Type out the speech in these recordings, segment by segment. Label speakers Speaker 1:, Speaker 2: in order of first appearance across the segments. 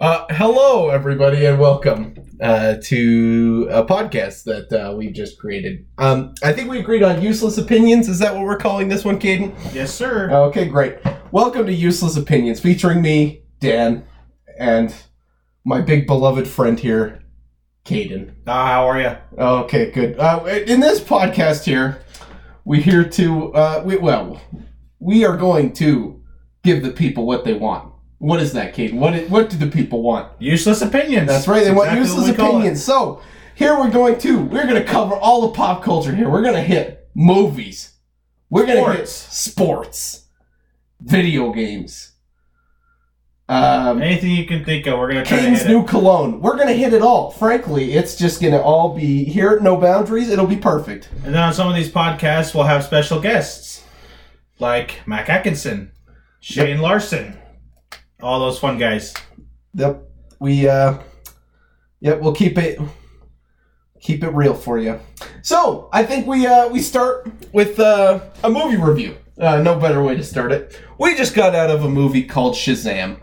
Speaker 1: Uh, hello, everybody, and welcome uh, to a podcast that uh, we've just created. Um, I think we agreed on useless opinions. Is that what we're calling this one, Caden?
Speaker 2: Yes, sir.
Speaker 1: Okay, great. Welcome to Useless Opinions, featuring me, Dan, and my big beloved friend here, Caden.
Speaker 2: Ah, how are you?
Speaker 1: Okay, good. Uh, in this podcast here, we here to uh, we, well, we are going to give the people what they want. What is that, Caden? What what do the people want?
Speaker 2: Useless opinions.
Speaker 1: That's right. They want
Speaker 2: Exactly
Speaker 1: useless
Speaker 2: what we call it.
Speaker 1: opinions. So here we're going to we're going to cover all the pop culture here. We're going to hit movies. We're going to hit
Speaker 2: Sports.
Speaker 1: sports, video games. Um,
Speaker 2: Anything you can think of, we're gonna try to
Speaker 1: new
Speaker 2: it.
Speaker 1: cologne. We're gonna hit it all. Frankly, it's just gonna all be here at No Boundaries. It'll be perfect.
Speaker 2: And then on some of these podcasts, we'll have special guests like Mac Atkinson, Shane Larson, all those fun guys.
Speaker 1: Yep. We uh Yep, we'll keep it keep it real for you. So I think we uh we start with uh a movie review. Uh no better way to start it. We just got out of a movie called Shazam.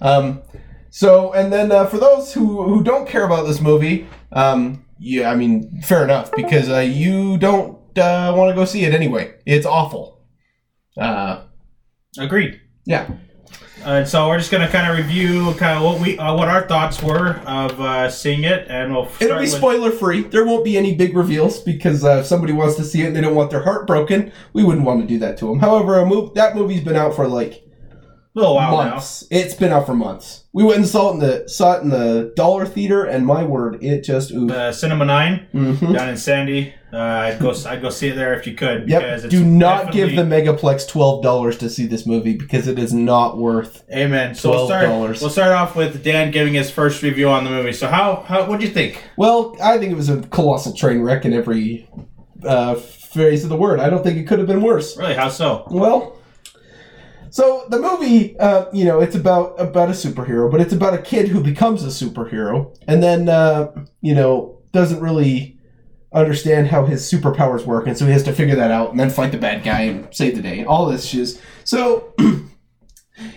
Speaker 1: Um so and then uh, for those who who don't care about this movie, um yeah, I mean fair enough because uh you don't uh want to go see it anyway. It's awful. Uh
Speaker 2: Agreed.
Speaker 1: yeah.
Speaker 2: And so we're just gonna kind of review kind of what we uh, what our thoughts were of uh, seeing it, and we'll
Speaker 1: It'll be
Speaker 2: with-
Speaker 1: spoiler free. There won't be any big reveals because uh, if somebody wants to see it and they don't want their heart broken, we wouldn't want to do that to them. However, a move that movie's been out for like
Speaker 2: little while now.
Speaker 1: months. It's been out for months. We went and saw it in the saw it in the dollar theater, and my word, it just oof.
Speaker 2: Uh, Cinema Nine
Speaker 1: Mhm.
Speaker 2: down in Sandy. Uh, I'd go. I'd go see it there if you could.
Speaker 1: Yep.
Speaker 2: Because it's
Speaker 1: Do not give the Megaplex twelve dollars to see this movie because it is not worth.
Speaker 2: Amen. So we'll start.
Speaker 1: $12.
Speaker 2: We'll start off with Dan giving his first review on the movie. So how how what do you think?
Speaker 1: Well, I think it was a colossal train wreck in every uh, phrase of the word. I don't think it could have been worse.
Speaker 2: Really, how so?
Speaker 1: Well, so the movie, uh, you know, it's about about a superhero, but it's about a kid who becomes a superhero, and then uh, you know doesn't really understand how his superpowers work, and so he has to figure that out, and then fight the bad guy and save the day. All this shiz. So.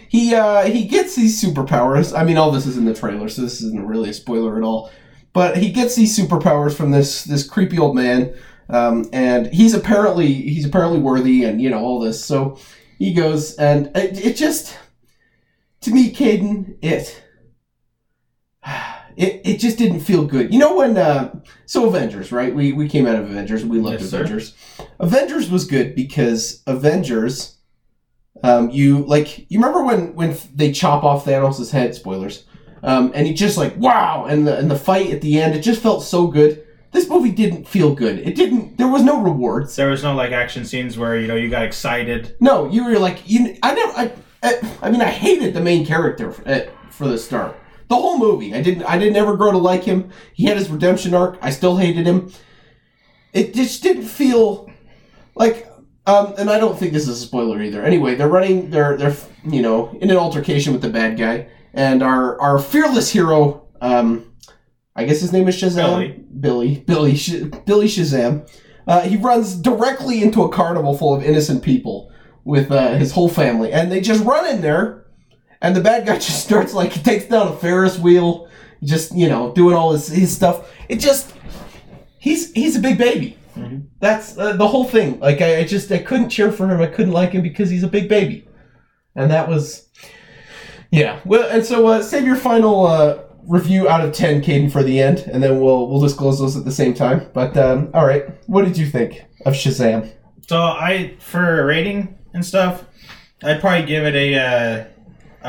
Speaker 1: He uh, he gets these superpowers. I mean, all this is in the trailer, so this isn't really a spoiler at all. But he gets these superpowers from this this creepy old man, um, and he's apparently he's apparently worthy, and you know all this. So he goes and it, it just to me caden it it it just didn't feel good. You know when uh so avengers right? We we came out of avengers we loved
Speaker 2: Yes, sir.
Speaker 1: avengers. Avengers was good because avengers um you like you remember when when they chop off thanos' head spoilers um and he just like wow and the and the fight at the end it just felt so good this movie didn't feel good it didn't there was no rewards
Speaker 2: There was no like action scenes where you know you got excited.
Speaker 1: no, you were like you. I never. I. I, I mean, I hated the main character for, uh, for the start. The whole movie, I didn't. I didn't ever grow to like him. He had his redemption arc. I still hated him. It just didn't feel like. Um, and I don't think this is a spoiler either. Anyway, they're running. They're they're you know in an altercation with the bad guy, and our our fearless hero. Um, I guess his name is Shazam.
Speaker 2: Billy.
Speaker 1: Billy. Billy. Sh- Billy Shazam. Uh, he runs directly into a carnival full of innocent people with uh, his whole family, and they just run in there, and the bad guy just starts like he takes down a Ferris wheel, just you know doing all his his stuff. It just he's he's a big baby.
Speaker 2: Mhm.
Speaker 1: That's uh, the whole thing. Like I, I just I couldn't cheer for him. I couldn't like him because he's a big baby, and that was yeah. Well, and so uh, save your final uh, review out of ten, Caden, for the end, and then we'll we'll disclose those at the same time. But um, all right, what did you think of Shazam?
Speaker 2: So I for a rating and stuff, I'd probably give it a uh,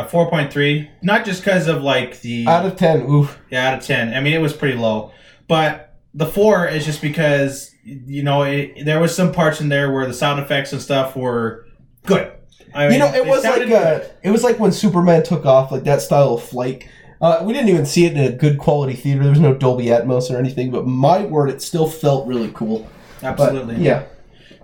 Speaker 2: a four point three. Not just because of like the
Speaker 1: Out of ten, oof.
Speaker 2: yeah out of ten. I mean it was pretty low, but the four is just because you know it, there was some parts in there where the sound effects and stuff were good. I
Speaker 1: You
Speaker 2: mean,
Speaker 1: know, it was like
Speaker 2: sounded
Speaker 1: uh, it was like when Superman took off, like that style of flight. Uh, we didn't even see it in a good quality theater. There was no Dolby Atmos or anything, but my word, it still felt really cool. But,
Speaker 2: absolutely
Speaker 1: yeah.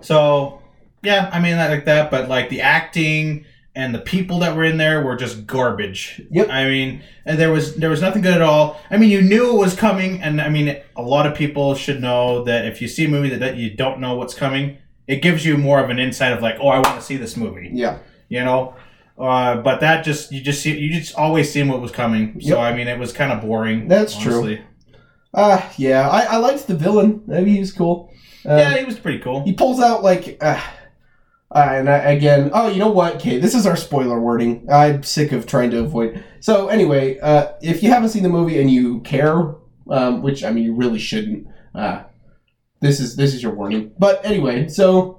Speaker 2: So yeah, I mean like that, but like the acting and the people that were in there were just garbage.
Speaker 1: Yep.
Speaker 2: I mean, and there was there was nothing good at all. I mean, you knew it was coming, and I mean, a lot of people should know that if you see a movie that, that you don't know what's coming, it gives you more of an insight of like, oh, I want to see this movie.
Speaker 1: Yeah.
Speaker 2: You know, Uh, but that just you just see you just always seen what was coming. So
Speaker 1: Yep.
Speaker 2: I mean, it was kind of boring.
Speaker 1: That's true.
Speaker 2: honestly.
Speaker 1: Uh, yeah, I, I liked the villain. I mean, he was cool. Uh,
Speaker 2: yeah, he was pretty cool.
Speaker 1: He pulls out like, uh, uh, and I, again, oh, you know what? Okay, this is our spoiler wording. I'm sick of trying to avoid. So anyway, uh, if you haven't seen the movie and you care, um, which I mean, you really shouldn't. Uh, this is this is your warning. But anyway, so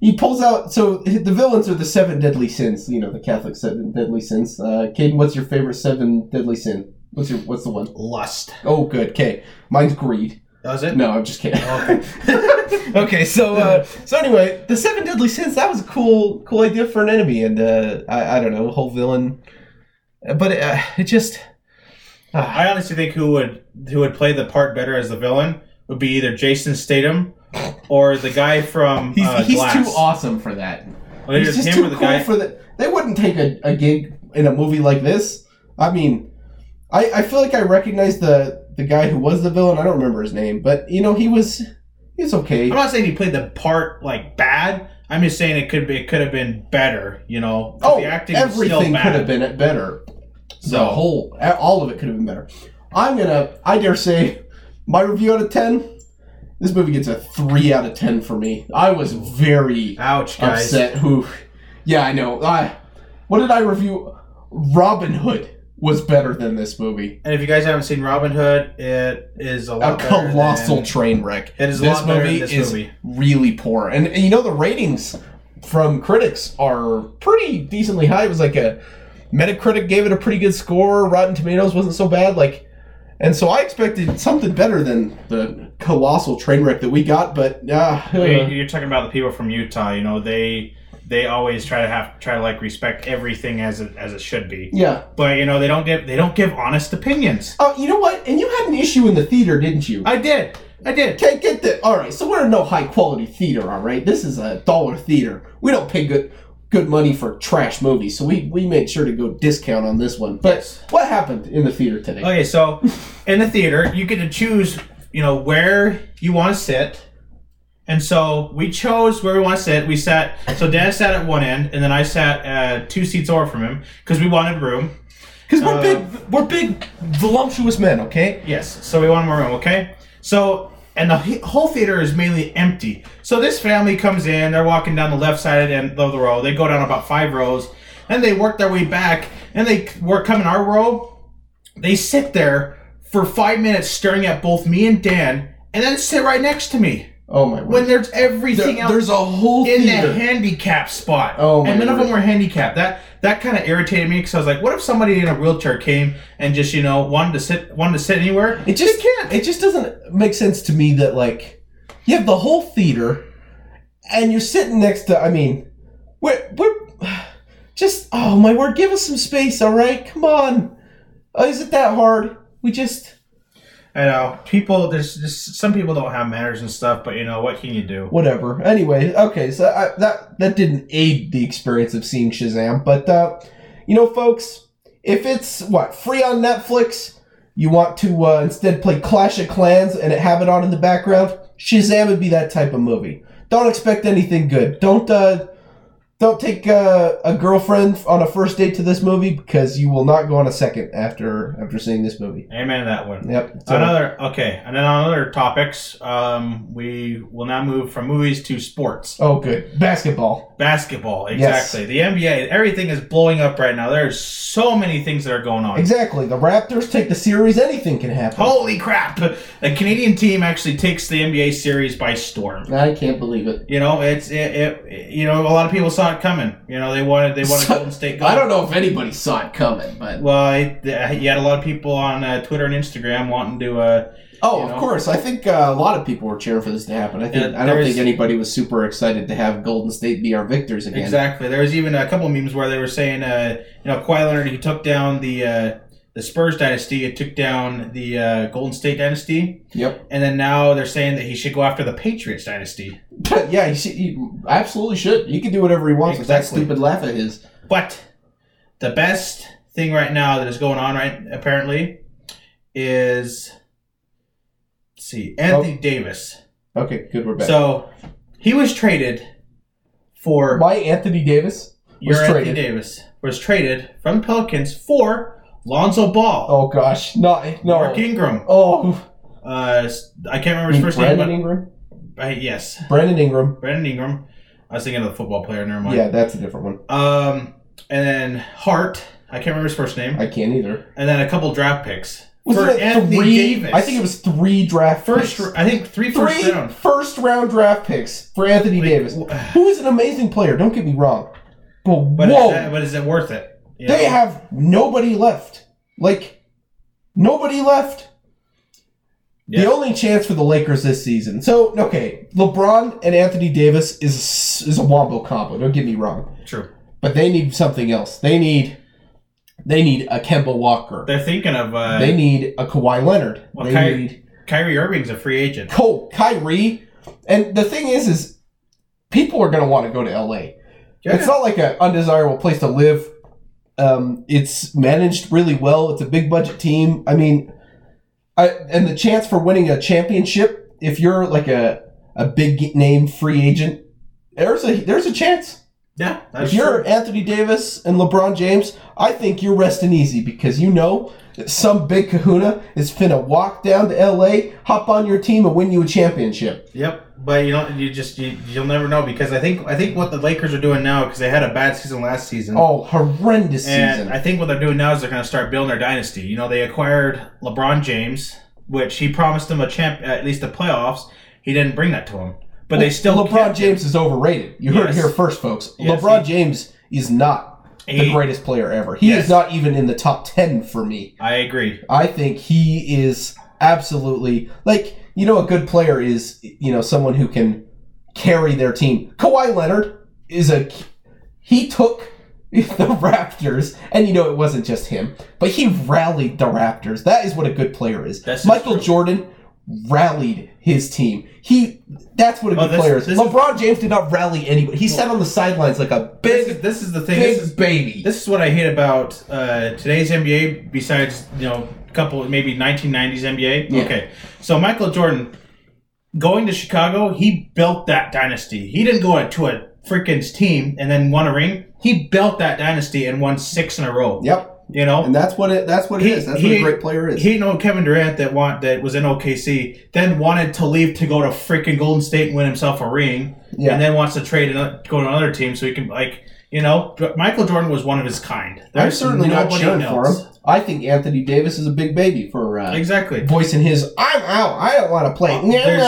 Speaker 1: he pulls out. So the villains are the seven deadly sins. You know, the Catholic seven deadly sins. Uh, Caden, what's your favorite seven deadly sin? What's your what's the one?
Speaker 2: Lust.
Speaker 1: Oh, good. Okay, mine's greed.
Speaker 2: Does it?
Speaker 1: No, I'm just kidding.
Speaker 2: Okay.
Speaker 1: okay, so uh, so anyway, the seven deadly sins that was a cool cool idea for an enemy, and uh, I I don't know whole villain, but it, uh, it just uh,
Speaker 2: I honestly think who would who would play the part better as the villain would be either Jason Statham or the guy from
Speaker 1: he's
Speaker 2: uh,
Speaker 1: he's
Speaker 2: Glass.
Speaker 1: too awesome for that.
Speaker 2: Well,
Speaker 1: he's just too
Speaker 2: the
Speaker 1: cool
Speaker 2: guy.
Speaker 1: for that. They wouldn't take a, a gig in a movie like this. I mean, I I feel like I recognize the the guy who was the villain. I don't remember his name, but you know he was he was okay.
Speaker 2: I'm not saying he played the part like bad. I'm just saying it could be it could have been better. You know,
Speaker 1: Oh,
Speaker 2: the acting
Speaker 1: everything could have been better. The
Speaker 2: So-
Speaker 1: whole, all of it could have been better. I'm gonna, I dare say, my review out of ten. This movie gets a three out of ten for me. I was very
Speaker 2: Ouch, guys.
Speaker 1: upset. Who? Yeah, I know. I, what did I review? Robin Hood was better than this movie.
Speaker 2: And if you guys haven't seen Robin Hood, it is a
Speaker 1: A colossal
Speaker 2: than-
Speaker 1: train wreck.
Speaker 2: It is a
Speaker 1: this
Speaker 2: lot better than
Speaker 1: movie
Speaker 2: this
Speaker 1: is
Speaker 2: movie.
Speaker 1: really poor, and, and you know the ratings from critics are pretty decently high. It was like a Metacritic gave it a pretty good score. Rotten Tomatoes wasn't so bad. Like, and so I expected something better than the colossal train wreck that we got. But uh,
Speaker 2: You're talking about the people from Utah. You know, they they always try to have try to like respect everything as it as it should be.
Speaker 1: yeah.
Speaker 2: But you know, they don't give they don't give honest opinions.
Speaker 1: Oh, you know what? And you had an issue in the theater, didn't you?
Speaker 2: I did. I did.
Speaker 1: Can't get the. All right, so we're in no high quality theater. All right, this is a dollar theater. We don't pay good good money for trash movies, so we we made sure to go discount on this one. But what happened in the theater today?
Speaker 2: Okay, so in the theater, you get to choose, you know, where you want to sit. And so we chose where we want to sit. We sat, so Dan sat at one end, and then I sat uh, two seats over from him because we wanted room.
Speaker 1: Because we're
Speaker 2: Uh,
Speaker 1: big, we're big, voluptuous men. Okay.
Speaker 2: Yes, so we wanted more room, okay? So, and the whole theater is mainly empty. So this family comes in, they're walking down the left side of the, of the row. They go down about five rows, and they work their way back, and they work coming our row. They sit there for five minutes staring at both me and Dan, and then sit right next to me.
Speaker 1: Oh my word.
Speaker 2: When there's everything
Speaker 1: There-
Speaker 2: else
Speaker 1: there's a whole
Speaker 2: in
Speaker 1: theater.
Speaker 2: the handicap spot.
Speaker 1: Oh, my
Speaker 2: and none of them were handicapped. That that kind of irritated me because I was like, what if somebody in a wheelchair came and just you know wanted to sit wanted to sit anywhere?
Speaker 1: It just can't. It just doesn't make sense to me that like you have the whole theater, and you're sitting next to. I mean, we're we're just. Oh my word! Give us some space, all right? Come on. Oh, is it that hard? We just.
Speaker 2: I know people. There's just some people don't have manners and stuff, but you know what can you do?
Speaker 1: whatever. Anyway, okay, so I, that that didn't aid the experience of seeing Shazam, but uh, you know, folks, if it's what free on Netflix, you want to uh, instead play Clash of Clans and have it on in the background. Shazam would be that type of movie. Don't expect anything good. Don't uh, don't take uh, a girlfriend on a first date to this movie because you will not go on a second after after seeing this movie.
Speaker 2: Amen to that one.
Speaker 1: Yep. So-
Speaker 2: Another okay, and then on other topics, um, we will now move from movies to sports,
Speaker 1: oh, good basketball.
Speaker 2: basketball.
Speaker 1: Yes.
Speaker 2: Exactly, the NBA. Everything is blowing up right now. There's so many things that are going on.
Speaker 1: Exactly. The Raptors take the series. Anything can happen.
Speaker 2: Holy crap! A Canadian team actually takes the NBA series by storm.
Speaker 1: I can't believe it.
Speaker 2: You know, it's it, it. You know, a lot of people saw it coming. You know, they wanted they wanted
Speaker 1: So-
Speaker 2: Golden State.
Speaker 1: I don't know if anybody saw it coming, but
Speaker 2: Well, I, you had a lot of people on uh, Twitter and Instagram wanting to. Uh,
Speaker 1: oh, of
Speaker 2: know.
Speaker 1: course. I think uh, a lot of people were cheering for this to happen. I think I don't think anybody was super excited to have Golden State be our victors again.
Speaker 2: Exactly. There was even a couple memes where they were saying, uh, you know, Kawhi Leonard he took down the uh, the Spurs dynasty, it took down the uh, Golden State dynasty,
Speaker 1: Yep.
Speaker 2: and then now they're saying that he should go after the Patriots dynasty.
Speaker 1: yeah, he, should, he absolutely should. He can do whatever he wants with that stupid laugh of his.
Speaker 2: But the best thing right now that is going on right apparently is let's see Anthony Davis.
Speaker 1: Okay, good. We're back.
Speaker 2: So he was traded for
Speaker 1: my Anthony Davis
Speaker 2: your
Speaker 1: was
Speaker 2: Anthony
Speaker 1: traded.
Speaker 2: Davis. was traded from the Pelicans for Lonzo Ball,
Speaker 1: Oh gosh, no, no.
Speaker 2: Mark Ingram.
Speaker 1: Oh,
Speaker 2: Uh, I can't remember his first name,
Speaker 1: Brandon
Speaker 2: but
Speaker 1: Ingram.
Speaker 2: Yes,
Speaker 1: Brandon Ingram.
Speaker 2: Brandon Ingram. I was thinking of the football player. Never mind.
Speaker 1: Yeah, that's a different one.
Speaker 2: Um, and then Hart. I can't remember his first name.
Speaker 1: I can't either.
Speaker 2: And then a couple draft picks
Speaker 1: Was
Speaker 2: for
Speaker 1: it
Speaker 2: Anthony
Speaker 1: three?
Speaker 2: Davis.
Speaker 1: I think it was three draft
Speaker 2: first.
Speaker 1: picks.
Speaker 2: I think three first
Speaker 1: three
Speaker 2: round.
Speaker 1: first round draft picks for Anthony Davis, who is an amazing player. Don't get me wrong, but,
Speaker 2: But
Speaker 1: whoa,
Speaker 2: is, that, but is it worth it? You
Speaker 1: they
Speaker 2: know?
Speaker 1: have nobody left. Like nobody left.
Speaker 2: Yeah.
Speaker 1: The only chance for the Lakers this season. So okay, LeBron and Anthony Davis is is a wombo combo. Don't get me wrong,
Speaker 2: True.
Speaker 1: but they need something else. They need they need a Kemba Walker.
Speaker 2: They're thinking of uh,
Speaker 1: they need a Kawhi Leonard.
Speaker 2: Well,
Speaker 1: they
Speaker 2: Ky-
Speaker 1: need
Speaker 2: Kyrie Irving's a free agent.
Speaker 1: Cole, Kyrie, and the thing is, is people are going to want to go to LA.
Speaker 2: Yeah.
Speaker 1: It's not like an undesirable place to live. Um, it's managed really well. It's a big budget team. I mean, I, and the chance for winning a championship, if you're like a a big name free agent, there's a there's a chance.
Speaker 2: Yeah, that's
Speaker 1: if you're
Speaker 2: true.
Speaker 1: Anthony Davis and LeBron James, I think you're resting easy because you know some big kahuna is finna walk down to LA, hop on your team, and win you a championship.
Speaker 2: Yep, but you don't. You just you, you'll never know because I think I think what the Lakers are doing now because they had a bad season last season.
Speaker 1: Oh, horrendous
Speaker 2: and
Speaker 1: season.
Speaker 2: I think what they're doing now is they're to start building their dynasty. You know, they acquired LeBron James, which he promised them a champ, at least the playoffs. He didn't bring that to him, but they still
Speaker 1: LeBron James is overrated. You heard it here first, folks.
Speaker 2: Yes,
Speaker 1: LeBron
Speaker 2: he-
Speaker 1: James is not the greatest player ever. He
Speaker 2: Yes.
Speaker 1: is not even in the top ten for me.
Speaker 2: I agree.
Speaker 1: I think he is absolutely like you know a good player is you know someone who can carry their team. Kawhi Leonard is a he took the Raptors and you know it wasn't just him, but he rallied the Raptors. That is what a good player is.
Speaker 2: That's
Speaker 1: Michael. Jordan rallied his team. He that's what a
Speaker 2: Oh,
Speaker 1: good
Speaker 2: this-
Speaker 1: player is.
Speaker 2: this is-
Speaker 1: LeBron James did not rally anybody. He sat on the sidelines like a
Speaker 2: This
Speaker 1: big
Speaker 2: is, this is the thing.
Speaker 1: big
Speaker 2: This is,
Speaker 1: baby.
Speaker 2: this is what I hate about uh, today's NBA. Besides, you know, a couple maybe 1990s NBA.
Speaker 1: Yeah.
Speaker 2: Okay, so Michael Jordan going to Chicago, he built that dynasty. He didn't go to a freaking team and then won a ring. He built that dynasty and won six in a row.
Speaker 1: Yep.
Speaker 2: You know,
Speaker 1: And that's what it that's what it
Speaker 2: He-
Speaker 1: is. That's
Speaker 2: he-
Speaker 1: what a great player is.
Speaker 2: he know Kevin Durant that want that was in OKC, then wanted to leave to go to freaking Golden State and win himself a ring,
Speaker 1: Yeah.
Speaker 2: and then wants to trade and go to another team so he can like you know Michael Jordan was one of his kind.
Speaker 1: I'm certainly not cheering for him. I think Anthony Davis is a big baby for uh,
Speaker 2: Exactly.
Speaker 1: voicing his "I'm out. I don't want to play."
Speaker 2: Uh, there's-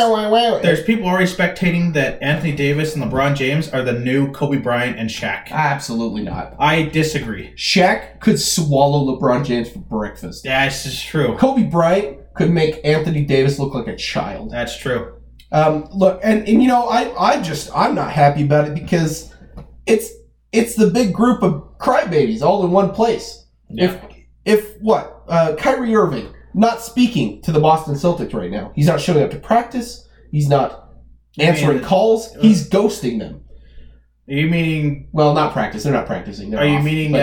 Speaker 2: There's people already spectating that Anthony Davis and LeBron James are the new Kobe Bryant and Shaq.
Speaker 1: absolutely not.
Speaker 2: I disagree.
Speaker 1: Shaq could swallow LeBron James for breakfast.
Speaker 2: Yeah, this is true.
Speaker 1: Kobe Bryant could make Anthony Davis look like a child.
Speaker 2: That's true.
Speaker 1: Um, look, and, and you know, I I just I'm not happy about it because it's it's the big group of crybabies all in one place.
Speaker 2: Yeah.
Speaker 1: If if what uh, Kyrie Irving not speaking to the Boston Celtics right now, he's not showing up to practice. He's not answering
Speaker 2: mean-
Speaker 1: calls. He's ghosting them.
Speaker 2: Are you meaning?
Speaker 1: Well, not practice. They're not practicing. They're
Speaker 2: Are you
Speaker 1: off.
Speaker 2: meaning
Speaker 1: But-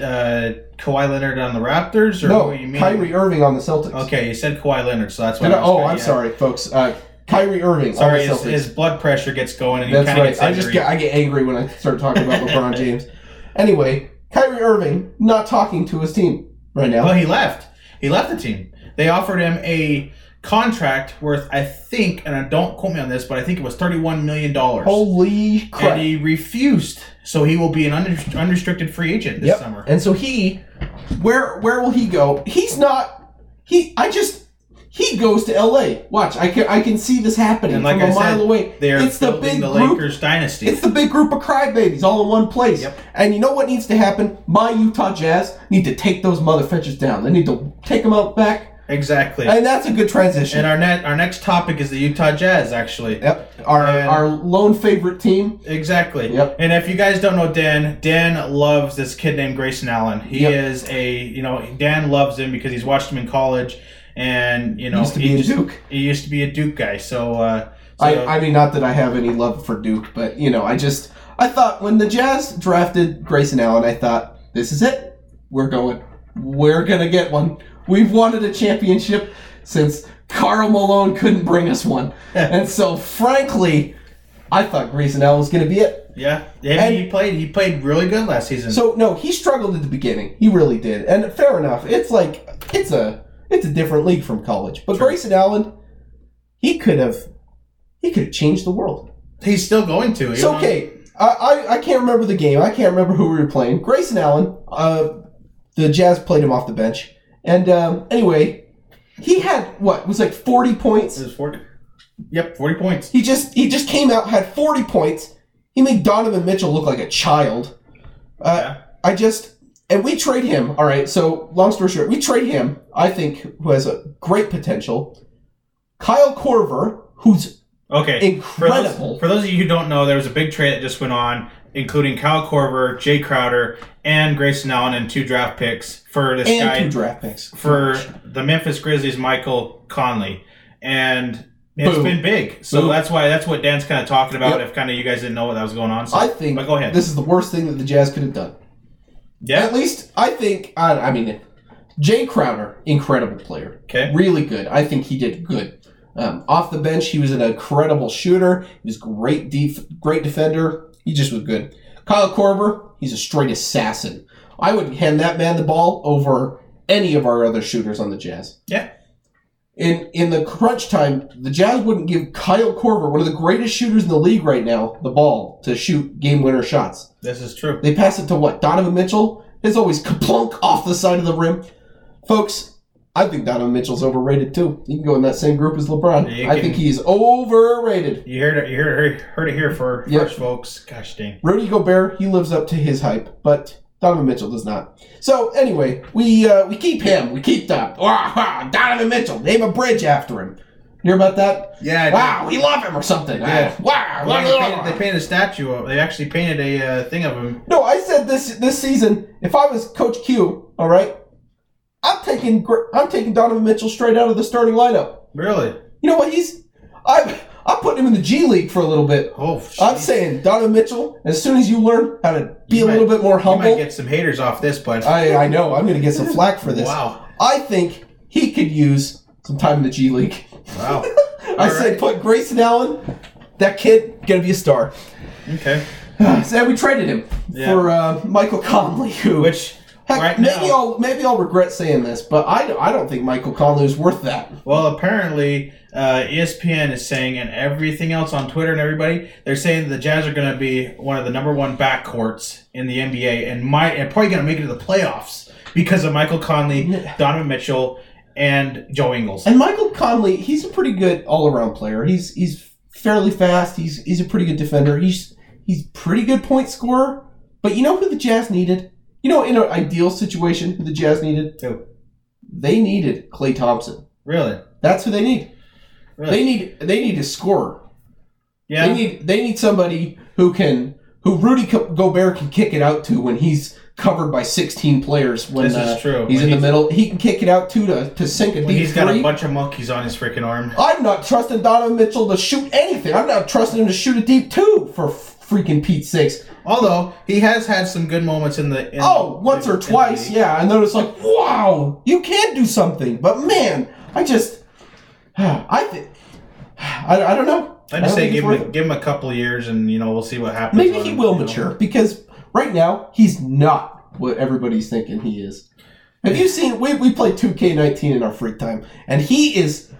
Speaker 2: uh, uh, Kawhi Leonard on the Raptors, or
Speaker 1: no?
Speaker 2: you?
Speaker 1: Kyrie Irving on the Celtics.
Speaker 2: Okay, you said Kawhi Leonard, so that's
Speaker 1: I-
Speaker 2: I
Speaker 1: oh, I'm
Speaker 2: yeah.
Speaker 1: sorry, folks. Uh, Kyrie Irving
Speaker 2: Sorry, his, his blood pressure gets going, and he
Speaker 1: That's
Speaker 2: kind of
Speaker 1: right.
Speaker 2: gets
Speaker 1: I just get I get angry when I start talking about LeBron James. Anyway, Kyrie Irving not talking to his team right now.
Speaker 2: well, he left. He left the team. They offered him a contract worth, I think, and I don't quote me on this, but I think it was thirty-one million dollars.
Speaker 1: Holy crap!
Speaker 2: And he refused, so he will be an unrest- unrestricted free agent this
Speaker 1: Yep.
Speaker 2: summer.
Speaker 1: And so he, where where will he go? He's not. He I just he goes to L.A. Watch, I can I can see this happening
Speaker 2: And like
Speaker 1: from a
Speaker 2: I said,
Speaker 1: mile away.
Speaker 2: They are
Speaker 1: it's the
Speaker 2: building
Speaker 1: big
Speaker 2: the
Speaker 1: group.
Speaker 2: Lakers dynasty.
Speaker 1: It's the big group of crybabies all in one place.
Speaker 2: Yep.
Speaker 1: And you know what needs to happen? My Utah Jazz need to take those motherfuckers down. They need to take them out back,
Speaker 2: exactly.
Speaker 1: and that's a good transition.
Speaker 2: And our net, our next topic is the Utah Jazz, actually.
Speaker 1: Yep. Our
Speaker 2: And-
Speaker 1: our lone favorite team.
Speaker 2: Exactly.
Speaker 1: Yep.
Speaker 2: And if you guys don't know Dan, Dan loves this kid named Grayson Allen. He
Speaker 1: Yep.
Speaker 2: is a, you know, Dan loves him because he's watched him in college, and you know,
Speaker 1: used to be a
Speaker 2: just-
Speaker 1: Duke.
Speaker 2: He used to be a Duke guy. So, uh, so
Speaker 1: I, I mean, not that I have any love for Duke, but you know, I just I thought when the Jazz drafted Grayson Allen, I thought this is it. We're going. We're gonna get one. We've wanted a championship since Karl Malone couldn't bring us one, and so frankly, I thought Grayson Allen was gonna be it.
Speaker 2: Yeah, yeah.
Speaker 1: And-
Speaker 2: he played. He played really good last season.
Speaker 1: So no, he struggled at the beginning. He really did, and fair enough. It's like it's a it's a different league from college. But
Speaker 2: Sure.
Speaker 1: Grayson Allen, he could have he could have changed the world.
Speaker 2: he's still going to.
Speaker 1: So okay, I, I I can't remember the game. I can't remember who we were playing. Grayson Allen. Uh, the Jazz played him off the bench, and um, anyway, he had what it was like forty points.
Speaker 2: It was forty. Yep, forty points.
Speaker 1: He just he just came out had forty points. He made Donovan Mitchell look like a child. Uh,
Speaker 2: Yeah.
Speaker 1: I just and we trade him. All right. So long story short, we trade him. I think who has a great potential. Kyle Korver, who's
Speaker 2: Okay. For those,
Speaker 1: incredible.
Speaker 2: for those of you who don't know, there was a big trade that just went on, including Kyle Korver, Jay Crowder, and Grayson Allen, and two draft picks for this
Speaker 1: and
Speaker 2: guy
Speaker 1: two draft picks
Speaker 2: for the Memphis Grizzlies, Michael Conley, and it's
Speaker 1: Boom.
Speaker 2: been big. So
Speaker 1: Boom.
Speaker 2: that's why that's what Dan's kind of talking about.
Speaker 1: Yep.
Speaker 2: If kind of you guys didn't know what that was going on, so
Speaker 1: I think
Speaker 2: But go ahead.
Speaker 1: this is the worst thing that the Jazz could have done.
Speaker 2: Yeah,
Speaker 1: At least I think. I, I mean, Jay Crowder, incredible player.
Speaker 2: okay,
Speaker 1: really good. I think he did good. Um, off the bench, he was an incredible shooter. He was great, def- great defender. He just was good. Kyle Korver, he's a straight assassin. I would hand that man the ball over any of our other shooters on the Jazz.
Speaker 2: yeah,
Speaker 1: In in the crunch time, the Jazz wouldn't give Kyle Korver, one of the greatest shooters in the league right now, the ball to shoot game winner shots.
Speaker 2: this is true.
Speaker 1: They pass it to what? Donovan Mitchell? It's always kaplunk off the side of the rim. Folks, I think Donovan Mitchell's overrated too. You can go in that same group as LeBron.
Speaker 2: Yeah,
Speaker 1: I think he's overrated.
Speaker 2: You heard it. You heard it. Heard it here for
Speaker 1: Yep.
Speaker 2: first, folks. Gosh dang.
Speaker 1: Rudy Gobert, he lives up to his hype, but Donovan Mitchell does not. So anyway, we uh, we keep him. We keep that. Wow, Donovan Mitchell. Name a bridge after him. You hear about that?
Speaker 2: Yeah.
Speaker 1: Wow, we love him or something.
Speaker 2: Yeah.
Speaker 1: Wow.
Speaker 2: Well, they, painted, they painted a statue. Of, they actually painted a uh, thing of him.
Speaker 1: No, I said this this season. If I was Coach Q, all right, I'm taking I'm taking Donovan Mitchell straight out of the starting lineup.
Speaker 2: Really?
Speaker 1: You know what? He's I'm I'm putting him in the G League for a little bit.
Speaker 2: Oh,
Speaker 1: I'm saying Donovan Mitchell. As soon as you learn how to be
Speaker 2: You
Speaker 1: a little bit more humble,
Speaker 2: You might get some haters off this, but
Speaker 1: I I know I'm going to get some flack for this.
Speaker 2: wow,
Speaker 1: I think he could use some time in the G League.
Speaker 2: wow.
Speaker 1: I
Speaker 2: All
Speaker 1: say
Speaker 2: right.
Speaker 1: put Grayson Allen. That kid gonna be a star.
Speaker 2: Okay.
Speaker 1: so we traded him
Speaker 2: Yeah.
Speaker 1: for uh, Michael Conley, who
Speaker 2: Which
Speaker 1: Heck,
Speaker 2: right
Speaker 1: maybe
Speaker 2: now,
Speaker 1: I'll maybe I'll regret saying this, but I, I don't think Michael Conley is worth that.
Speaker 2: well, apparently uh, ESPN is saying, and everything else on Twitter and everybody, they're saying the Jazz are going to be one of the number one backcourts in the NBA, and might and probably going to make it to the playoffs because of Michael Conley, Donovan Mitchell, and Joe Ingles.
Speaker 1: And Michael Conley, he's a pretty good all around player. He's he's fairly fast. He's he's a pretty good defender. He's he's pretty good point scorer. But you know who the Jazz needed? You know, in an ideal situation, who the Jazz needed?
Speaker 2: Who?
Speaker 1: They needed Klay Thompson.
Speaker 2: Really?
Speaker 1: That's who they need.
Speaker 2: Really?
Speaker 1: They need they need a scorer.
Speaker 2: yeah.
Speaker 1: They need they need somebody who can who Rudy Gobert can kick it out to when he's covered by 16 players. When
Speaker 2: This is
Speaker 1: uh,
Speaker 2: true.
Speaker 1: he's
Speaker 2: When
Speaker 1: in the middle, he can kick it out to to, to sink a deep
Speaker 2: he's got
Speaker 1: three.
Speaker 2: a bunch of monkeys on his freaking arm.
Speaker 1: I'm not trusting Donovan Mitchell to shoot anything. I'm not trusting him to shoot a deep two for freaking Pete's sakes.
Speaker 2: Although he has had some good moments in the. In
Speaker 1: Oh, once
Speaker 2: in-
Speaker 1: or twice, yeah. And then it's like, wow, you can do something. But man, I just, I think, I, I don't know.
Speaker 2: I just say give him
Speaker 1: it.
Speaker 2: give him a couple of years, and you know we'll see what happens.
Speaker 1: Maybe he
Speaker 2: him,
Speaker 1: will
Speaker 2: you know.
Speaker 1: mature because right now he's not what everybody's thinking he is. Have you seen? We we play 2K19 in our free time, and he is.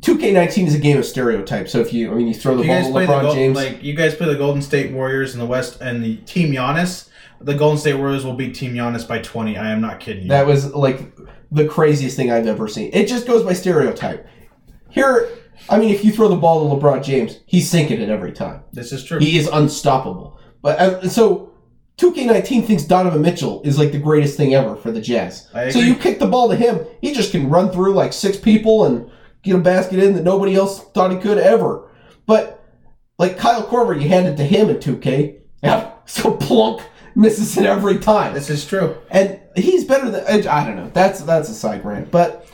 Speaker 1: 2K19 is a game of stereotypes. So if you, I mean, you throw the
Speaker 2: You
Speaker 1: ball to LeBron
Speaker 2: Gol-
Speaker 1: James,
Speaker 2: like you guys play the Golden State Warriors in the West, and the Team Giannis. The Golden State Warriors will beat Team Giannis by twenty. I am not kidding you.
Speaker 1: that was like the craziest thing I've ever seen. It just goes by stereotype. Here, I mean, if you throw the ball to LeBron James, he's sinking it every time.
Speaker 2: this is true.
Speaker 1: He is unstoppable. But uh, so 2K19 thinks Donovan Mitchell is like the greatest thing ever for the Jazz. So you kick the ball to him, he just can run through like six people and get a basket in that nobody else thought he could ever. But like Kyle Korver, you hand it to him in 2K, yeah, so plunk misses it every time.
Speaker 2: this is true.
Speaker 1: And he's better than I I don't know. That's that's a side rant, but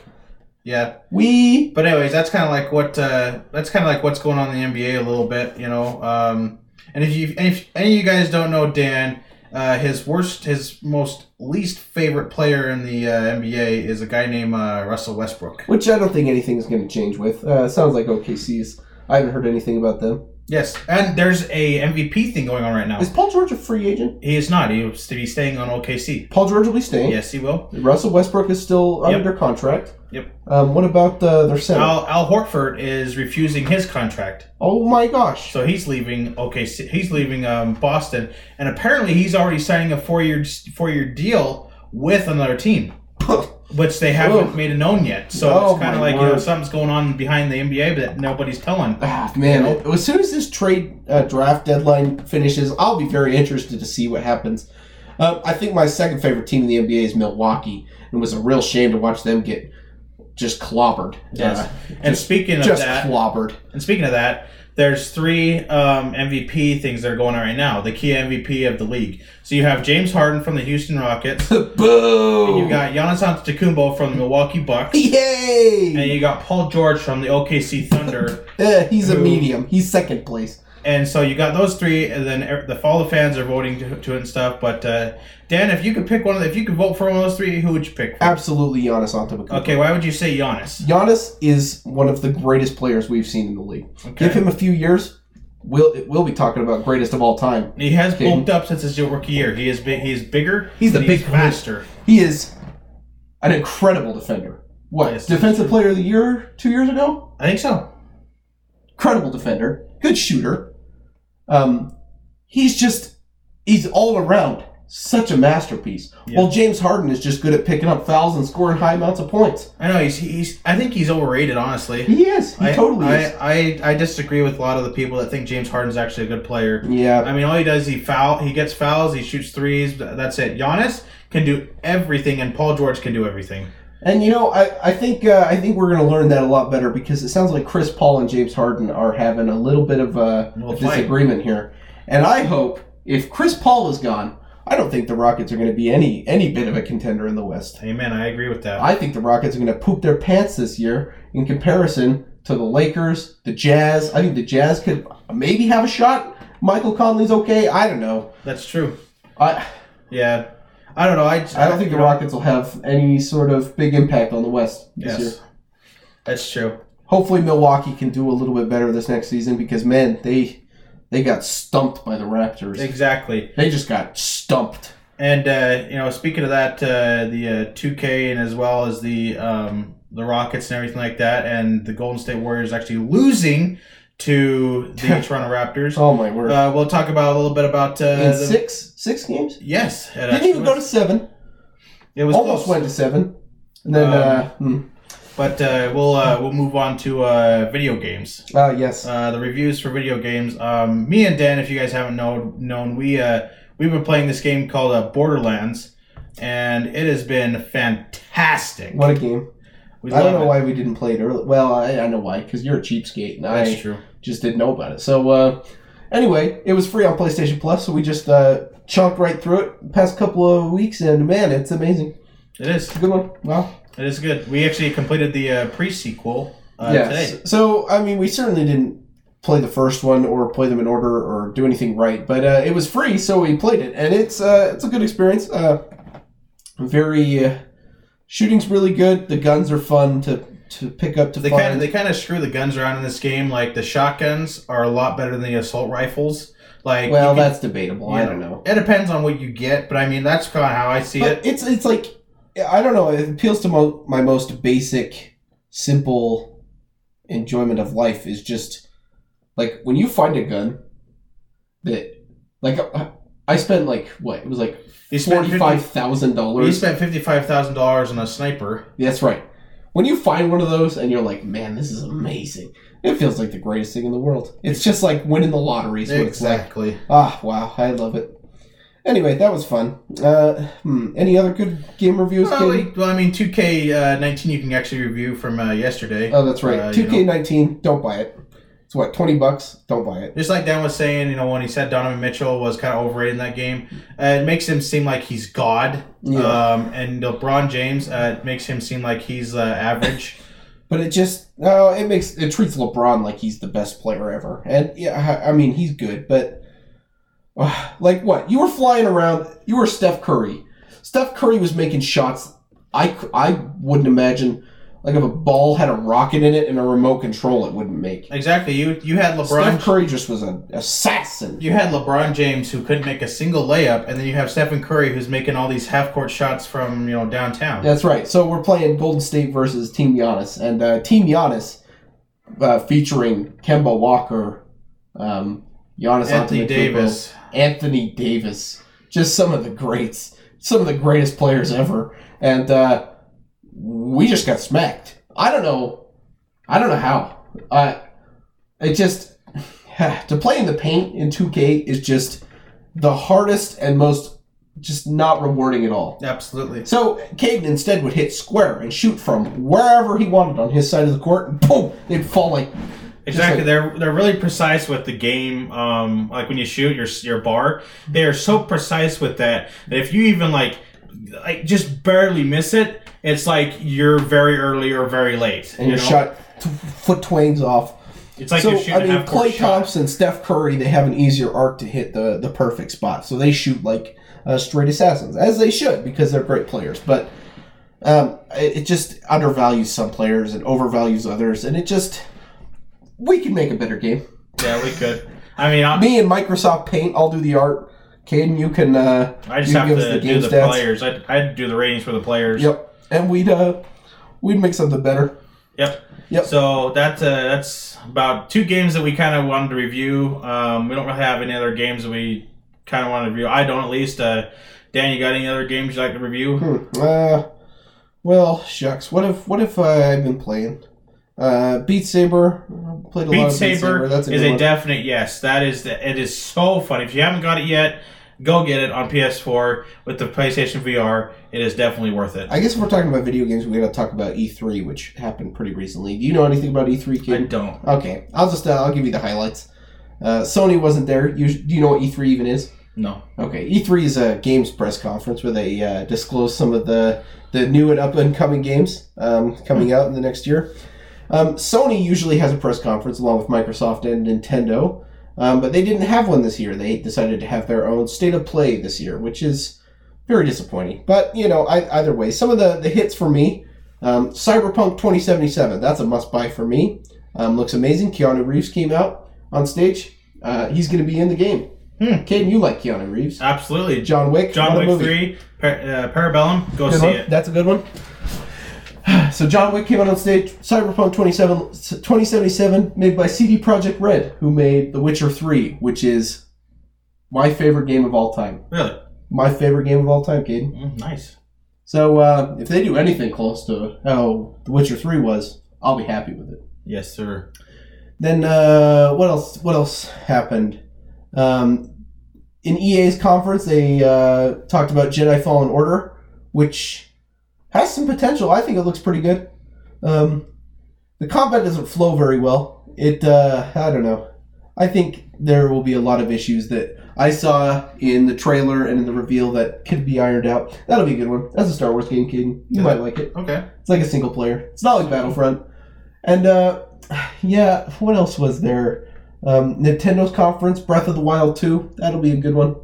Speaker 2: Yeah.
Speaker 1: we
Speaker 2: But anyways, that's kind of like what uh, that's kind of like what's going on in the NBA a little bit, you know. Um, and if you and if any of you guys don't know Dan, uh, his worst, his most least favorite player in the uh, NBA is a guy named uh, Russell Westbrook.
Speaker 1: which I don't think anything is going to change with. Uh, sounds like OKC's. I haven't heard anything about them.
Speaker 2: Yes, and there's a MVP thing going on right now.
Speaker 1: Is Paul George a free agent?
Speaker 2: He is not. He to be staying on OKC.
Speaker 1: Paul George will be staying.
Speaker 2: Yes, he will.
Speaker 1: Russell Westbrook is still
Speaker 2: Yep.
Speaker 1: under contract.
Speaker 2: Yep.
Speaker 1: Um, what about uh, their center?
Speaker 2: Al, Al Horford is refusing his contract,
Speaker 1: oh my gosh.
Speaker 2: so he's leaving OKC. He's leaving um, Boston, and apparently he's already signing a four year four year deal with another team, which they haven't
Speaker 1: Ugh.
Speaker 2: made it known yet. So
Speaker 1: Oh,
Speaker 2: it's kind of like you know something's going on behind the NBA that nobody's telling.
Speaker 1: Ah, man,
Speaker 2: You know?
Speaker 1: as soon as this trade uh, draft deadline finishes, I'll be very interested to see what happens. Uh, I think my second favorite team in the NBA is Milwaukee, and it was a real shame to watch them get just clobbered.
Speaker 2: Yes.
Speaker 1: Uh,
Speaker 2: and
Speaker 1: just-
Speaker 2: speaking of
Speaker 1: just
Speaker 2: that,
Speaker 1: clobbered.
Speaker 2: And speaking of that, there's three um, MVP things that are going on right now. The key MVP of the league. So you have James Harden from the Houston Rockets.
Speaker 1: Boom.
Speaker 2: and you got Giannis Antetokounmpo from the Milwaukee Bucks.
Speaker 1: Yay!
Speaker 2: And you got Paul George from the OKC Thunder.
Speaker 1: He's a medium. He's second place.
Speaker 2: And so you got those three, and then er- the all the fans are voting to, to it and stuff. But uh, Dan, if you could pick one of the, if you could vote for one of those three, who would you pick?
Speaker 1: Absolutely, Giannis Antetokounmpo.
Speaker 2: Okay, why would you say Giannis?
Speaker 1: Giannis is one of the greatest players we've seen in the league.
Speaker 2: Okay.
Speaker 1: Give him a few years, we'll we'll be talking about greatest of all time.
Speaker 2: He has
Speaker 1: Okay.
Speaker 2: bulked up since his rookie year. He is big. He is bigger.
Speaker 1: He's the big
Speaker 2: faster.
Speaker 1: He is an incredible defender. What
Speaker 2: Yes.
Speaker 1: defensive player of the year two years ago?
Speaker 2: I think so.
Speaker 1: Incredible defender, good shooter. Um, he's just he's all around such a masterpiece.
Speaker 2: Yeah.
Speaker 1: Well, James Harden is just good at picking up fouls and scoring high amounts of points.
Speaker 2: I know he's he's. I think he's overrated, honestly.
Speaker 1: He is. He
Speaker 2: I,
Speaker 1: totally
Speaker 2: I,
Speaker 1: is.
Speaker 2: I, I disagree with a lot of the people that think James Harden's actually a good player.
Speaker 1: Yeah.
Speaker 2: I mean, all he does, he foul, he gets fouls, he shoots threes. That's it. Giannis can do everything, and Paul George can do everything.
Speaker 1: And you know, I, I think uh, I think we're going to learn that a lot better because it sounds like Chris Paul and James Harden are having a little bit of a,
Speaker 2: Little
Speaker 1: a disagreement here. And I hope if Chris Paul is gone, I don't think the Rockets are going to be any any bit of a contender in the West.
Speaker 2: Amen. I agree with that.
Speaker 1: I think the Rockets are going to poop their pants this year in comparison to the Lakers, the Jazz. I think the Jazz could maybe have a shot. Michael Conley's okay. I don't know.
Speaker 2: That's true.
Speaker 1: I
Speaker 2: Yeah. I don't know. I,
Speaker 1: I don't think the Rockets will have any sort of big impact on the West this year.
Speaker 2: Yes. That's true.
Speaker 1: hopefully Milwaukee can do a little bit better this next season because man, they they got stumped by the Raptors.
Speaker 2: Exactly.
Speaker 1: They just got stumped.
Speaker 2: And uh, you know, speaking of that, uh, the uh, 2K and as well as the um, the Rockets and everything like that, and the Golden State Warriors actually losing to the Toronto Raptors.
Speaker 1: Oh my word!
Speaker 2: Uh, we'll talk about a little bit about uh, the,
Speaker 1: six six games,
Speaker 2: Yes,
Speaker 1: didn't even go to seven.
Speaker 2: It was
Speaker 1: Almost
Speaker 2: close.
Speaker 1: went to seven, and then
Speaker 2: Um,
Speaker 1: uh, hmm.
Speaker 2: But uh, we'll uh, we'll move on to uh, video games.
Speaker 1: uh yes,
Speaker 2: Uh, the reviews for video games. Um, me and Dan, if you guys haven't know, known, we uh, we've been playing this game called uh, Borderlands, and it has been fantastic.
Speaker 1: what a game!
Speaker 2: We
Speaker 1: I don't know
Speaker 2: it.
Speaker 1: why we didn't play it early. Well, I, I know why because you're a cheapskate, and
Speaker 2: That's
Speaker 1: I
Speaker 2: true.
Speaker 1: Just didn't know about it. So uh, anyway, it was free on PlayStation Plus, so we just uh, chunked right through it the past couple of weeks, and man, it's amazing.
Speaker 2: It is.
Speaker 1: It's a good one. Wow.
Speaker 2: It is good. We actually completed the uh, pre-sequel uh,
Speaker 1: yes.
Speaker 2: today.
Speaker 1: So, I mean, we certainly didn't play the first one or play them in order or do anything right, but uh, it was free, so we played it, and it's uh, it's a good experience. Uh, very uh, shooting's really good. The guns are fun to to pick up to
Speaker 2: They
Speaker 1: find.
Speaker 2: kind of they kind of screw the guns around in this game. Like the shotguns are a lot better than the assault rifles. Like
Speaker 1: well,
Speaker 2: can-
Speaker 1: that's debatable. I don't know.
Speaker 2: It depends on what you get, but I mean that's kind of how I see
Speaker 1: But
Speaker 2: it.
Speaker 1: it's it's like I don't know. It appeals to mo- my most basic, simple enjoyment of life is just like when you find a gun that like uh, I, I spent like what it was like
Speaker 2: You
Speaker 1: forty five thousand
Speaker 2: You
Speaker 1: dollars.
Speaker 2: spent fifty five thousand dollars on a sniper.
Speaker 1: That's right. When you find one of those and you're like, man, this is amazing. It feels like the greatest thing in the world. It's just like winning the lottery. Is what it's like.
Speaker 2: Exactly.
Speaker 1: Ah, wow, I love it. Anyway, that was fun. Uh, hmm, any other good game reviews?
Speaker 2: Well, like- well, I mean, 2K19 you can actually review from uh, yesterday.
Speaker 1: Oh, that's right.
Speaker 2: Uh,
Speaker 1: Two
Speaker 2: you
Speaker 1: K nineteen. Don't buy it. It's what twenty bucks. Don't buy it.
Speaker 2: Just like Dan was saying, you know, when he said Donovan Mitchell was kind of overrated in that game, uh, it makes him seem like he's God.
Speaker 1: Yeah.
Speaker 2: Um, and LeBron James, uh, it makes him seem like he's uh, average.
Speaker 1: But it just no. It makes it treats LeBron like he's the best player ever. And yeah, I, I mean he's good, but uh, like what? You were flying around. You were Steph Curry. Steph Curry was making shots. I I wouldn't imagine like if a ball had a rocket in it and a remote control, it wouldn't make.
Speaker 2: Exactly. You you had LeBron.
Speaker 1: Steph Curry just was an assassin.
Speaker 2: You had LeBron James who couldn't make a single layup, and then you have Stephen Curry who's making all these half court shots from you know downtown.
Speaker 1: That's right. So we're playing Golden State versus Team Giannis, and uh, Team Giannis uh, featuring Kemba Walker, um, Giannis
Speaker 2: Anthony Davis.
Speaker 1: Anthony Davis, just some of the greats, some of the greatest players ever, and uh, we just got smacked. I don't know, I don't know how. Uh, it just to play in the paint in 2K is just the hardest and most just not rewarding at all.
Speaker 2: Absolutely.
Speaker 1: So Caden instead would hit square and shoot from wherever he wanted on his side of the court, and boom, they'd fall like
Speaker 2: Exactly.
Speaker 1: like-
Speaker 2: they're they're really precise with the game. Um, like when you shoot your your bar, they are so precise with that that if you even like like just barely miss it, it's like you're very early or very late.
Speaker 1: and
Speaker 2: you
Speaker 1: you're
Speaker 2: know?
Speaker 1: shot t- foot twangs off.
Speaker 2: It's like
Speaker 1: so
Speaker 2: you're shooting
Speaker 1: I mean, Klay
Speaker 2: shot.
Speaker 1: Thompson, Steph Curry, they have an easier arc to hit the the perfect spot, so they shoot like uh, straight assassins, as they should because they're great players. But um, it, it just undervalues some players and overvalues others, and it just we can make a better game.
Speaker 2: Yeah, we could. I mean, I,
Speaker 1: Me and Microsoft Paint, I'll do the art. Caden, you can. Uh,
Speaker 2: I just have
Speaker 1: give us
Speaker 2: to
Speaker 1: the
Speaker 2: do
Speaker 1: game
Speaker 2: the
Speaker 1: stats.
Speaker 2: players. I I do the ratings for the players.
Speaker 1: Yep, and we'd uh, we'd make something better.
Speaker 2: Yep.
Speaker 1: Yep.
Speaker 2: So that uh, that's about two games that we kind of wanted to review. Um, we don't really have any other games that we kind of want to review. I don't at least. Uh, Dan, you got any other games you'd like to review?
Speaker 1: Hmm. Uh, well, shucks. What if what if I've been playing? Uh, Beat Saber. Played a lot
Speaker 2: Beat
Speaker 1: of
Speaker 2: Saber,
Speaker 1: That's a
Speaker 2: is a
Speaker 1: one.
Speaker 2: definite yes. That is the, it is so fun. If you haven't got it yet, go get it on PS4 with the PlayStation VR. It is definitely worth it.
Speaker 1: I guess if we're talking about video games, we got to talk about E3, which happened pretty recently. Do you know anything about E3,
Speaker 2: I don't.
Speaker 1: Okay, I'll just uh, I'll give you the highlights. Uh, Sony wasn't there. You, do you know what E3 even is?
Speaker 2: No.
Speaker 1: Okay, E3 is a games press conference where they uh, disclose some of the the new and up and coming games um, coming out in the next year. Um, Sony usually has a press conference along with Microsoft and Nintendo, um, but they didn't have one this year. They decided to have their own state of play this year, which is very disappointing. But you know, I, either way, some of the the hits for me, um, Cyberpunk 2077. That's a must buy for me. Um, looks amazing. Keanu Reeves came out on stage. Uh, he's going to be in the game.
Speaker 2: Hmm.
Speaker 1: Caden, you like Keanu Reeves?
Speaker 2: Absolutely.
Speaker 1: John Wick.
Speaker 2: John Wick
Speaker 1: movie.
Speaker 2: Three, Par- uh, Parabellum. Go
Speaker 1: Good
Speaker 2: see
Speaker 1: one.
Speaker 2: it.
Speaker 1: That's a good one. So John Wick came out on stage. Cyberpunk 27, 2077, made by CD Projekt Red, who made The Witcher 3, which is my favorite game of all time.
Speaker 2: Really
Speaker 1: My favorite game of all time, Caden.
Speaker 2: Mm, nice.
Speaker 1: So uh, if they do anything close to how The Witcher 3 was, I'll be happy with it.
Speaker 2: Yes, sir.
Speaker 1: Then uh, what else? What else happened? Um, in EA's conference, they uh, talked about Jedi Fallen Order, which has some potential. I think it looks pretty good. Um, the combat doesn't flow very well. It uh, I don't know. I think there will be a lot of issues that I saw in the trailer and in the reveal that could be ironed out. That'll be a good one. That's a Star Wars game, kid. You
Speaker 2: Yeah.
Speaker 1: might like it.
Speaker 2: Okay.
Speaker 1: It's like a single player. It's not like Battlefront. And uh, yeah, what else was there? Um, Nintendo's conference, Breath of the Wild 2. That'll be a good one.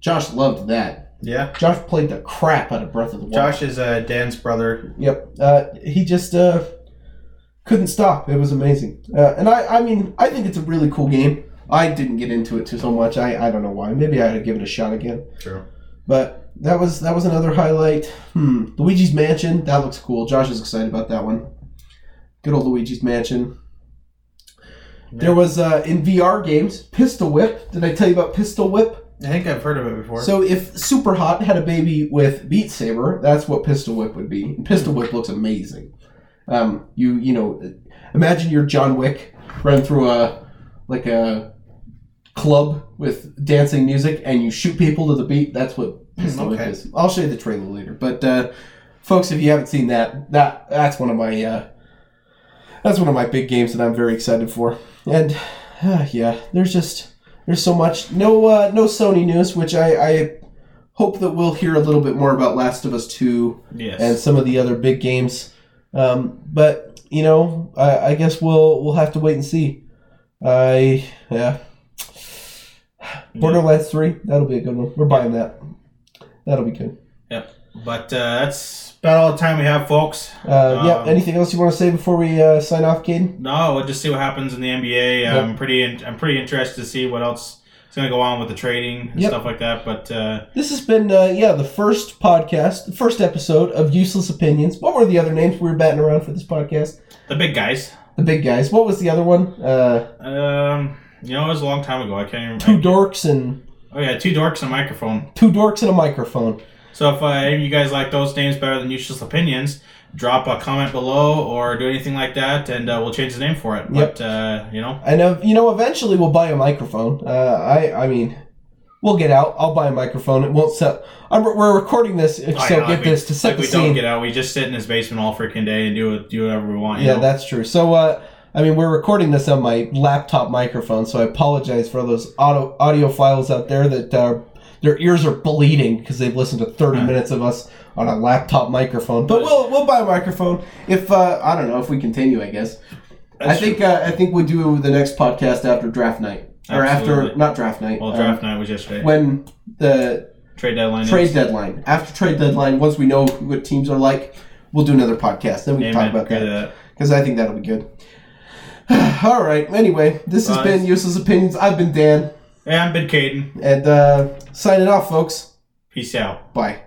Speaker 1: Josh loved that.
Speaker 2: Yeah.
Speaker 1: Josh played the crap out of Breath of the Wild.
Speaker 2: Josh is uh, Dan's brother.
Speaker 1: Yep. Uh, he just uh, couldn't stop. It was amazing. Uh, and I, I mean, I think it's a really cool game. I didn't get into it too so much. I, I don't know why. Maybe I ought to give it a shot again.
Speaker 2: True.
Speaker 1: But that was that was another highlight. Hmm. Luigi's Mansion. That looks cool. Josh is excited about that one. Good old Luigi's Mansion. There was uh, in VR games Pistol Whip. Did I tell you about Pistol Whip?
Speaker 2: I think I've heard of it before.
Speaker 1: So if Super Hot had a baby with Beat Saber, that's what Pistol Whip would be. And Pistol Whip looks amazing. Um, you you know, imagine you're John Wick running through a like a club with dancing music, and you shoot people to the beat. That's what Pistol Whip is. I'll show you the trailer later. But uh, folks, if you haven't seen that, that that's one of my uh, that's one of my big games that I'm very excited for. And uh, yeah, there's just there's so much. No uh, no Sony news, which I, I hope that we'll hear a little bit more about Last of Us Two
Speaker 2: yes.
Speaker 1: and some of the other big games. Um, but you know, I, I guess we'll we'll have to wait and see. I yeah. Borderlands Three, that'll be a good one. We're buying that. That'll be good. Yep.
Speaker 2: But uh, that's about all the time we have, folks.
Speaker 1: Uh, yeah.
Speaker 2: Um,
Speaker 1: Anything else you want to say before we uh, sign off, Caden?
Speaker 2: No, we'll just see what happens in the NBA. I'm pretty. In, I'm pretty interested to see what else is going to go on with the trading and
Speaker 1: Yep.
Speaker 2: stuff like that. But uh,
Speaker 1: This has been, uh, yeah, the first podcast, the first episode of Useless Opinions. What were the other names we were batting around for this podcast?
Speaker 2: the big guys.
Speaker 1: The big guys. What was the other one? Uh,
Speaker 2: Um, you know, it was a long time ago. I can't even.
Speaker 1: two dorks and
Speaker 2: Oh yeah, two dorks and a microphone.
Speaker 1: two dorks and a microphone.
Speaker 2: So if uh, any of you guys like those names better than useless opinions, drop a comment below or do anything like that, and uh, we'll change the name for it.
Speaker 1: Yep.
Speaker 2: But uh, you know,
Speaker 1: And uh, you know, eventually we'll buy a microphone. Uh, I, I mean, we'll get out. I'll buy a microphone. It won't sell. I'm, we're recording this, so
Speaker 2: Oh, yeah,
Speaker 1: get
Speaker 2: like we-
Speaker 1: to set
Speaker 2: like
Speaker 1: the
Speaker 2: we
Speaker 1: scene.
Speaker 2: don't get out. We just sit in his basement all freaking day and do do whatever we want. You
Speaker 1: Yeah,
Speaker 2: know?
Speaker 1: that's true. So, uh, I mean, we're recording this on my laptop microphone, so I apologize for those audio audiophiles out there that uh, their ears are bleeding because they've listened to 30
Speaker 2: Huh.
Speaker 1: minutes of us on a laptop microphone. But we'll we'll buy a microphone if uh, I don't know if we continue. I guess I think uh, I think we do the next podcast after draft night or after not draft night.
Speaker 2: well,
Speaker 1: um,
Speaker 2: draft night was yesterday.
Speaker 1: when the
Speaker 2: Trade deadline.
Speaker 1: trade
Speaker 2: is.
Speaker 1: deadline after trade deadline. Once we know what teams are like, we'll do another podcast. Then we can
Speaker 2: Amen.
Speaker 1: talk about
Speaker 2: Agree
Speaker 1: that because I think that'll be good. All right. Anyway, this has been Useless Opinions. I've been Dan,
Speaker 2: Yeah, I'm Ben Caden.
Speaker 1: and uh, signing off, folks.
Speaker 2: Peace out.
Speaker 1: Bye.